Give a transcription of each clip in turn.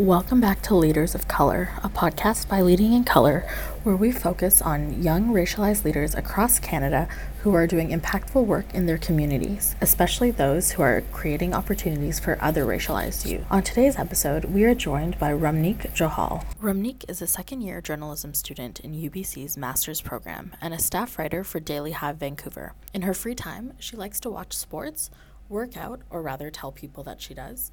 Welcome back to Leaders of Color, a podcast by Leading in Color, where we focus on young racialized leaders across Canada who are doing impactful work in their communities, especially those who are creating opportunities for other racialized youth. On today's episode, we are joined by Ramneek Johal. Ramneek is a second year journalism student in UBC's master's program and a staff writer for Daily Hive Vancouver. In her free time, she likes to watch sports, work out, or rather tell people that she does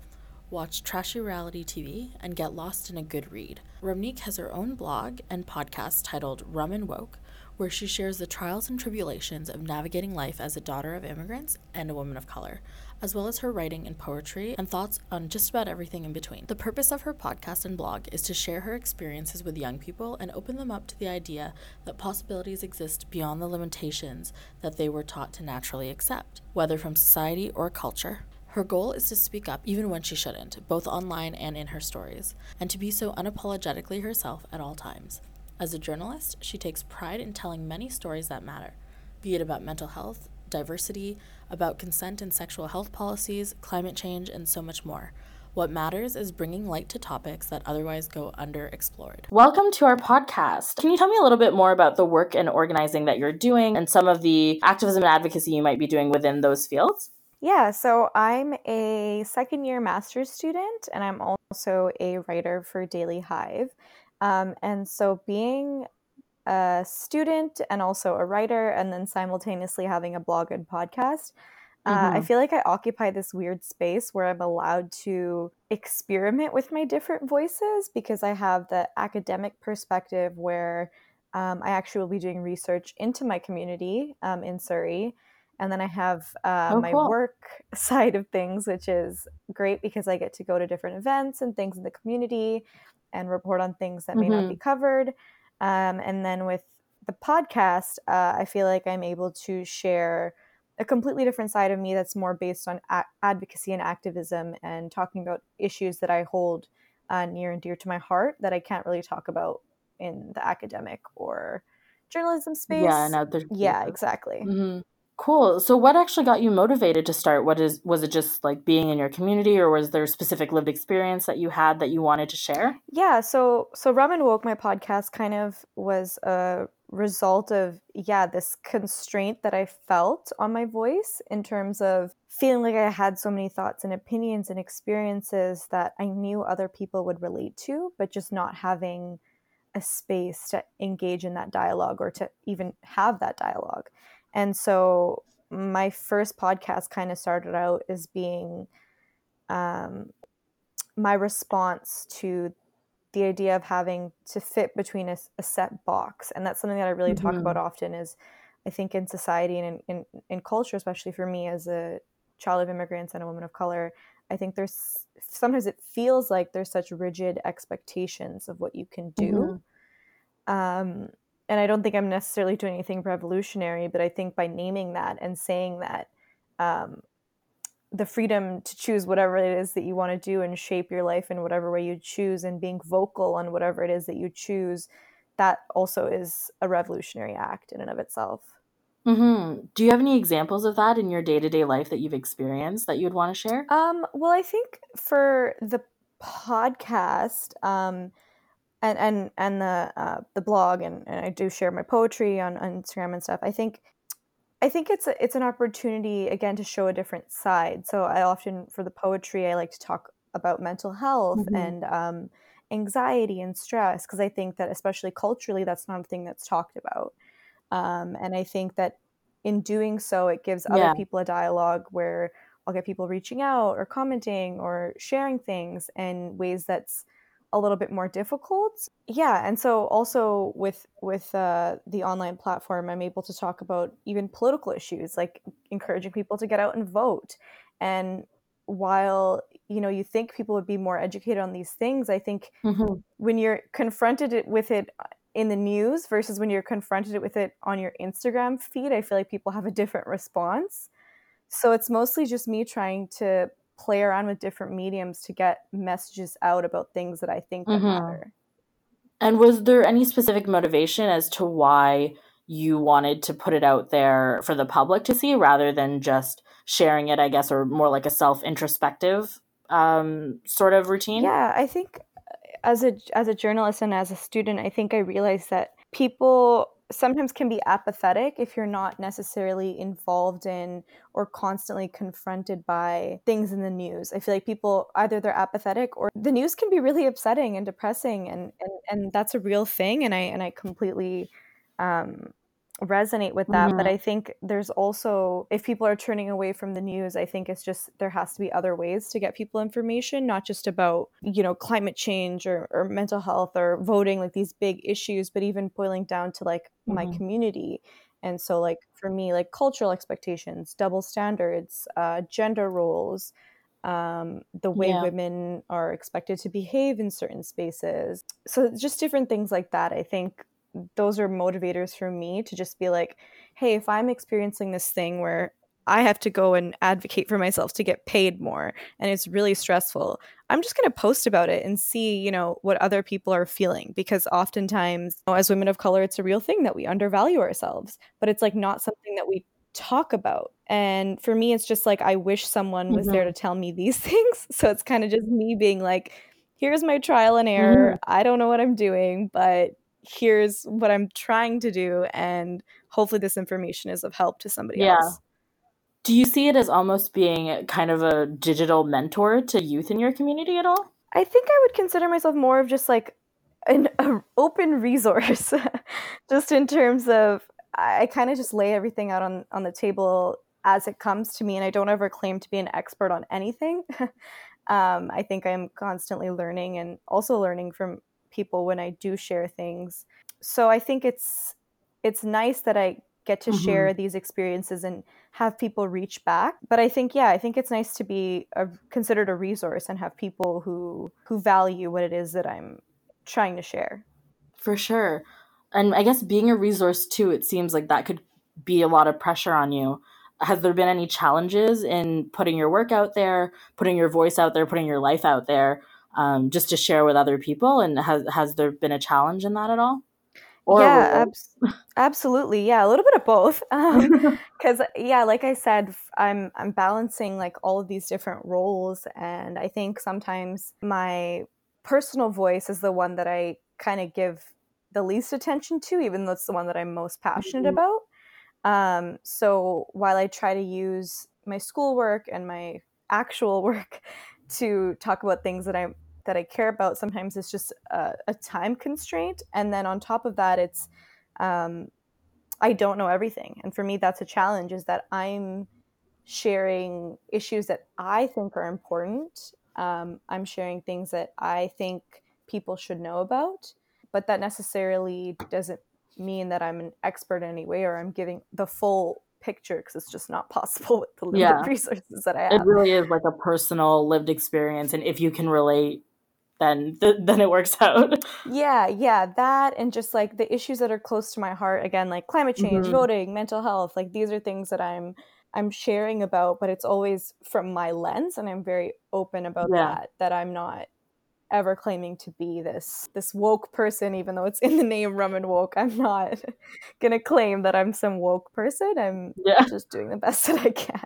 watch trashy reality TV, and get lost in a good read. Ramneek has her own blog and podcast titled Rum and Woke, where she shares the trials and tribulations of navigating life as a daughter of immigrants and a woman of color, as well as her writing and poetry and thoughts on just about everything in between. The purpose of her podcast and blog is to share her experiences with young people and open them up to the idea that possibilities exist beyond the limitations that they were taught to naturally accept, whether from society or culture. Her goal is to speak up even when she shouldn't, both online and in her stories, and to be so unapologetically herself at all times. As a journalist, she takes pride in telling many stories that matter, be it about mental health, diversity, about consent and sexual health policies, climate change, and so much more. What matters is bringing light to topics that otherwise go underexplored. Welcome to our podcast. Can you tell me a little bit more about the work and organizing that you're doing and some of the activism and advocacy you might be doing within those fields? Yeah, so I'm a second year master's student and I'm also a writer for Daily Hive. Um, and so being a student and also a writer and then simultaneously having a blog and podcast, uh, mm-hmm. I feel like I occupy this weird space where I'm allowed to experiment with my different voices because I have the academic perspective where um, I actually will be doing research into my community um, in Surrey and then I have uh, oh, my cool. work side of things, which is great because I get to go to different events and things in the community and report on things that may mm-hmm. not be mm-hmm. covered. Um, and then with the podcast, uh, I feel like I'm able to share a completely different side of me that's more based on a- advocacy and activism and talking about issues that I hold uh, near and dear to my heart that I can't really talk about in the academic or journalism space. Yeah, yeah, exactly. Mm-hmm. Cool. So what actually got you motivated to start? What is was it just like being in your community or was there a specific lived experience that you had that you wanted to share? Yeah, so so Rum and Woke my podcast kind of was a result of yeah, this constraint that I felt on my voice in terms of feeling like I had so many thoughts and opinions and experiences that I knew other people would relate to, but just not having a space to engage in that dialogue or to even have that dialogue. And so my first podcast kind of started out as being um, my response to the idea of having to fit between a, a set box. And that's something that I really mm-hmm. talk about often is I think in society and in, in, in culture, especially for me as a child of immigrants and a woman of color, I think there's sometimes it feels like there's such rigid expectations of what you can do. Mm-hmm. Um, and I don't think I'm necessarily doing anything revolutionary, but I think by naming that and saying that um, the freedom to choose whatever it is that you want to do and shape your life in whatever way you choose and being vocal on whatever it is that you choose, that also is a revolutionary act in and of itself. Mm-hmm. Do you have any examples of that in your day to day life that you've experienced that you'd want to share? Um, well, I think for the podcast, um, and and and the uh, the blog and, and I do share my poetry on, on Instagram and stuff. I think I think it's a, it's an opportunity again to show a different side. So I often for the poetry I like to talk about mental health mm-hmm. and um, anxiety and stress because I think that especially culturally that's not a thing that's talked about. Um, and I think that in doing so it gives other people a dialogue where I'll get people reaching out or commenting or sharing things in ways that's a little bit more difficult. Yeah and so also with with uh, the online platform i'm able to talk about even political issues like encouraging people to get out and vote. And while you know you think people would be more educated on these things i think mm-hmm. when you're confronted with it in the news versus when you're confronted with it on your instagram feed i feel like people have a different response. So it's mostly just me trying to play around with different mediums to get messages out about things that I think that mm-hmm. matter. And was there any specific motivation as to why you wanted to put it out there for the public to see rather than just sharing it, I guess, or more like a self introspective um, sort of routine? Yeah, I think as a as a journalist and as a student, I think I realized that people sometimes can be apathetic if you're not necessarily involved in or constantly confronted by things in the news. I feel like people either they're apathetic or the news can be really upsetting and depressing and and, and that's a real thing and I and I completely um resonate with that mm-hmm. but i think there's also if people are turning away from the news i think it's just there has to be other ways to get people information not just about you know climate change or, or mental health or voting like these big issues but even boiling down to like mm-hmm. my community and so like for me like cultural expectations double standards uh, gender roles um, the way yeah. women are expected to behave in certain spaces so just different things like that i think those are motivators for me to just be like, hey, if I'm experiencing this thing where I have to go and advocate for myself to get paid more and it's really stressful. I'm just going to post about it and see, you know, what other people are feeling because oftentimes you know, as women of color it's a real thing that we undervalue ourselves, but it's like not something that we talk about. And for me it's just like I wish someone was mm-hmm. there to tell me these things. So it's kind of just me being like here's my trial and error. Mm-hmm. I don't know what I'm doing, but here's what I'm trying to do, and hopefully this information is of help to somebody yeah. else. Do you see it as almost being kind of a digital mentor to youth in your community at all? I think I would consider myself more of just like an open resource, just in terms of I kind of just lay everything out on on the table as it comes to me, and I don't ever claim to be an expert on anything. um, I think I'm constantly learning and also learning from people when I do share things. So I think it's it's nice that I get to mm-hmm. share these experiences and have people reach back. But I think yeah, I think it's nice to be a, considered a resource and have people who who value what it is that I'm trying to share. For sure. And I guess being a resource too, it seems like that could be a lot of pressure on you. Has there been any challenges in putting your work out there, putting your voice out there, putting your life out there? Um, just to share with other people? And has has there been a challenge in that at all? Or yeah, ab- absolutely. Yeah, a little bit of both. Because um, yeah, like I said, I'm I'm balancing like all of these different roles, and I think sometimes my personal voice is the one that I kind of give the least attention to, even though it's the one that I'm most passionate mm-hmm. about. Um, so while I try to use my schoolwork and my actual work to talk about things that I'm that I care about, sometimes it's just a, a time constraint. And then on top of that, it's um, I don't know everything. And for me, that's a challenge is that I'm sharing issues that I think are important. Um, I'm sharing things that I think people should know about, but that necessarily doesn't mean that I'm an expert in any way or I'm giving the full picture because it's just not possible with the limited yeah. resources that I have. It really is like a personal lived experience. And if you can relate then th- then it works out. Yeah, yeah, that and just like the issues that are close to my heart again like climate change, mm-hmm. voting, mental health, like these are things that I'm I'm sharing about, but it's always from my lens and I'm very open about yeah. that that I'm not ever claiming to be this this woke person even though it's in the name rum and woke i'm not gonna claim that i'm some woke person i'm yeah. just doing the best that i can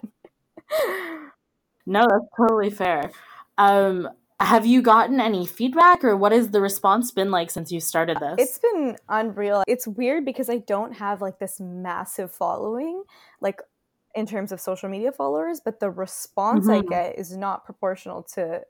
no that's totally fair um have you gotten any feedback or what has the response been like since you started this? It's been unreal. It's weird because I don't have like this massive following, like in terms of social media followers, but the response mm-hmm. I get is not proportional to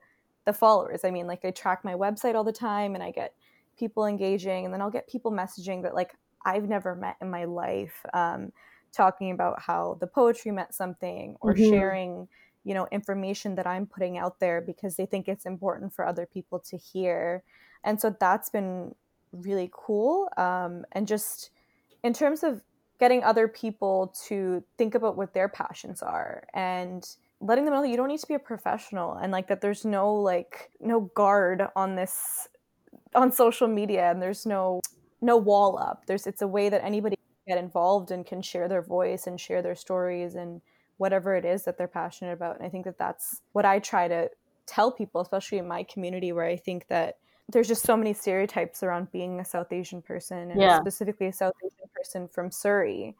the followers. I mean, like I track my website all the time and I get people engaging, and then I'll get people messaging that like I've never met in my life, um, talking about how the poetry meant something or mm-hmm. sharing you know information that i'm putting out there because they think it's important for other people to hear. And so that's been really cool um, and just in terms of getting other people to think about what their passions are and letting them know that you don't need to be a professional and like that there's no like no guard on this on social media and there's no no wall up. There's it's a way that anybody can get involved and can share their voice and share their stories and whatever it is that they're passionate about. And I think that that's what I try to tell people, especially in my community, where I think that there's just so many stereotypes around being a South Asian person and yeah. specifically a South Asian person from Surrey.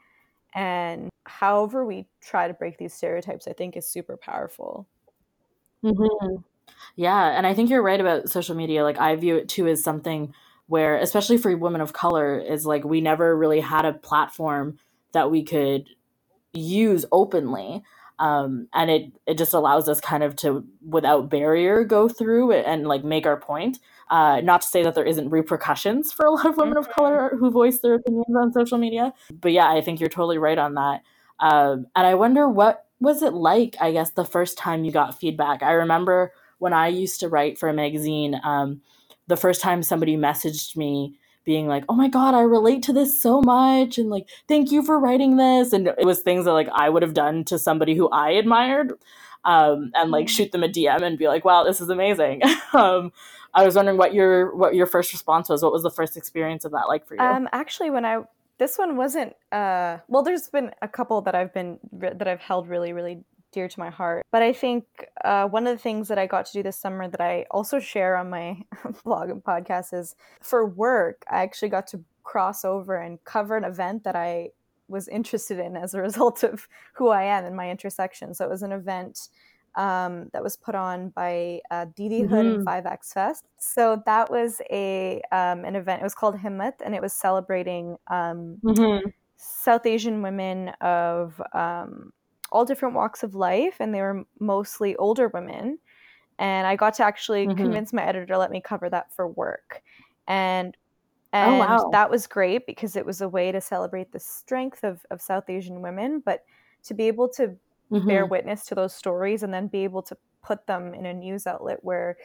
And however we try to break these stereotypes, I think is super powerful. Mm-hmm. Yeah, and I think you're right about social media. Like I view it too as something where especially for women of color is like we never really had a platform that we could use openly. Um, and it it just allows us kind of to without barrier go through it and like make our point uh, not to say that there isn't repercussions for a lot of women of color mm-hmm. who voice their opinions on social media but yeah i think you're totally right on that um, and i wonder what was it like i guess the first time you got feedback i remember when i used to write for a magazine um, the first time somebody messaged me being like, "Oh my god, I relate to this so much," and like, "Thank you for writing this," and it was things that like I would have done to somebody who I admired, um, and like mm-hmm. shoot them a DM and be like, "Wow, this is amazing." um, I was wondering what your what your first response was. What was the first experience of that like for you? Um, actually, when I this one wasn't uh, well, there's been a couple that I've been that I've held really really dear to my heart. But I think uh, one of the things that I got to do this summer that I also share on my blog and podcast is for work, I actually got to cross over and cover an event that I was interested in as a result of who I am and my intersection. So it was an event um, that was put on by uh, Didi Hood mm-hmm. and 5X Fest. So that was a um, an event. It was called Himmat, and it was celebrating um, mm-hmm. South Asian women of um, all different walks of life, and they were mostly older women. And I got to actually mm-hmm. convince my editor to let me cover that for work, and oh, and oh, wow. that was great because it was a way to celebrate the strength of, of South Asian women, but to be able to mm-hmm. bear witness to those stories and then be able to put them in a news outlet where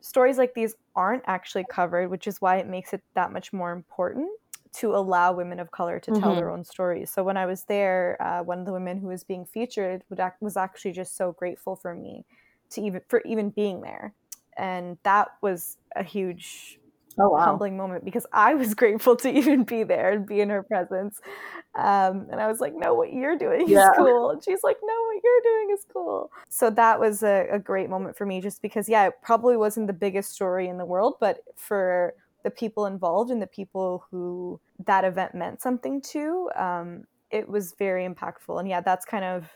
stories like these aren't actually covered, which is why it makes it that much more important to allow women of color to tell mm-hmm. their own stories. So when I was there, uh, one of the women who was being featured was actually just so grateful for me to even for even being there, and that was a huge oh, wow. humbling moment because I was grateful to even be there and be in her presence. Um, and I was like, no, what you're doing yeah. is cool. And she's like, no, what you're doing is cool. So that was a, a great moment for me just because, yeah, it probably wasn't the biggest story in the world, but for the people involved and the people who that event meant something to, um, it was very impactful. And yeah, that's kind of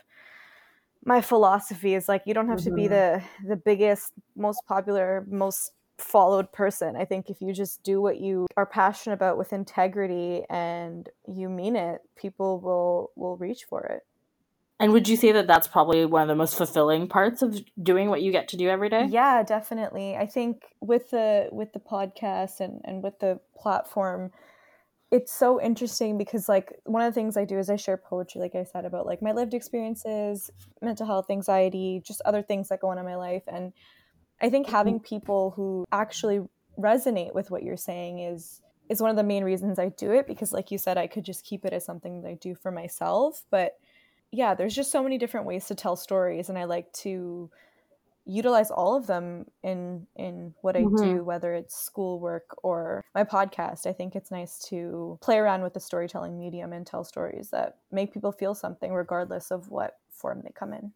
my philosophy is like you don't have mm-hmm. to be mm-hmm. the the biggest, most popular, most followed person. I think if you just do what you are passionate about with integrity and you mean it, people will will reach for it. And would you say that that's probably one of the most fulfilling parts of doing what you get to do every day? Yeah, definitely. I think with the with the podcast and and with the platform it's so interesting because like one of the things I do is I share poetry like I said about like my lived experiences, mental health, anxiety, just other things that go on in my life and I think mm-hmm. having people who actually resonate with what you're saying is is one of the main reasons I do it because like you said I could just keep it as something that I do for myself but yeah there's just so many different ways to tell stories and I like to utilize all of them in in what I mm-hmm. do whether it's schoolwork or my podcast I think it's nice to play around with the storytelling medium and tell stories that make people feel something regardless of what form they come in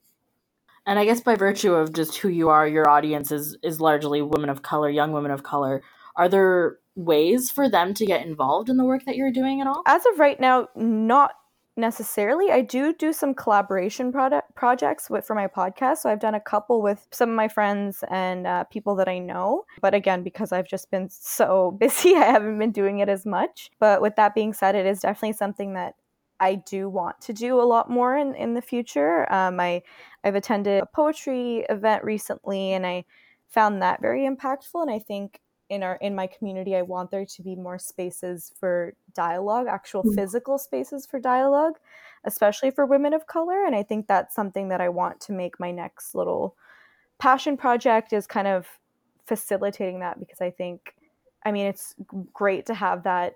and I guess by virtue of just who you are, your audience is is largely women of color, young women of color. Are there ways for them to get involved in the work that you're doing at all? As of right now, not necessarily. I do do some collaboration product projects with, for my podcast. So I've done a couple with some of my friends and uh, people that I know. But again, because I've just been so busy, I haven't been doing it as much. But with that being said, it is definitely something that I do want to do a lot more in, in the future. Um, I, I've attended a poetry event recently and I found that very impactful. And I think in our in my community, I want there to be more spaces for dialogue, actual mm-hmm. physical spaces for dialogue, especially for women of color. And I think that's something that I want to make my next little passion project is kind of facilitating that because I think I mean it's great to have that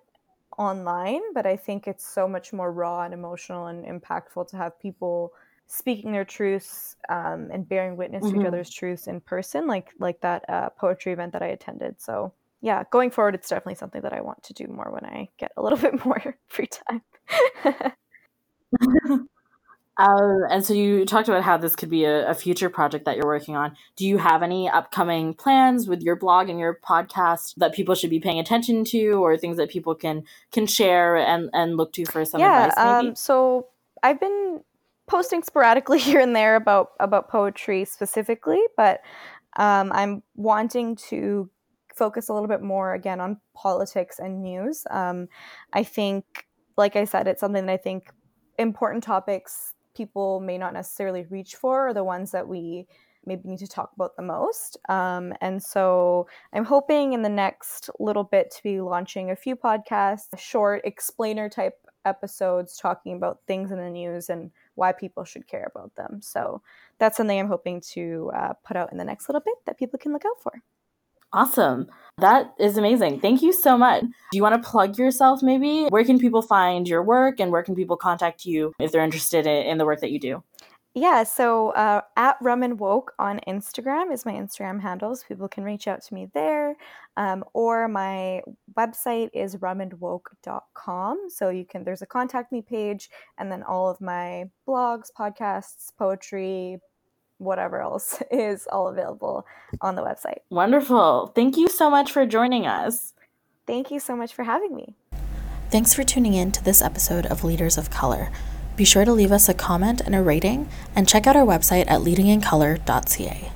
online, but I think it's so much more raw and emotional and impactful to have people speaking their truths um, and bearing witness mm-hmm. to each other's truths in person, like like that uh, poetry event that I attended. So yeah, going forward, it's definitely something that I want to do more when I get a little bit more free time. Uh, and so you talked about how this could be a, a, future project that you're working on. Do you have any upcoming plans with your blog and your podcast that people should be paying attention to, or things that people can can share and and look to for some yeah, advice? Maybe? Um, so I've been posting sporadically here and there about about poetry specifically, but Um, I'm wanting to focus a little bit more again on politics and news. Um, I think, like I said, it's something that I think important topics people may not necessarily reach for are the ones that we maybe need to talk about the most. Um, and so I'm hoping in the next little bit to be launching a few podcasts, short explainer type episodes talking about things in the news and why people should care about them. So that's something I'm hoping to uh, put out in the next little bit that people can look out for. Awesome. That is amazing. Thank you so much. Do you want to plug yourself maybe? Where can people find your work and where can people contact you if they're interested in the work that you do? Yeah, so uh, at Rum and Woke on Instagram is my Instagram handle, so people can reach out to me there. Um, or my website is rumandwoke.com. So you can, there's a contact me page, and then all of my blogs, podcasts, poetry, whatever else is all available on the website. Wonderful. Thank you so much for joining us. Thank you so much for having me. Thanks for tuning in to this episode of Leaders of Color. Be sure to leave us a comment and a rating, and check out our website at leadingincolor.ca.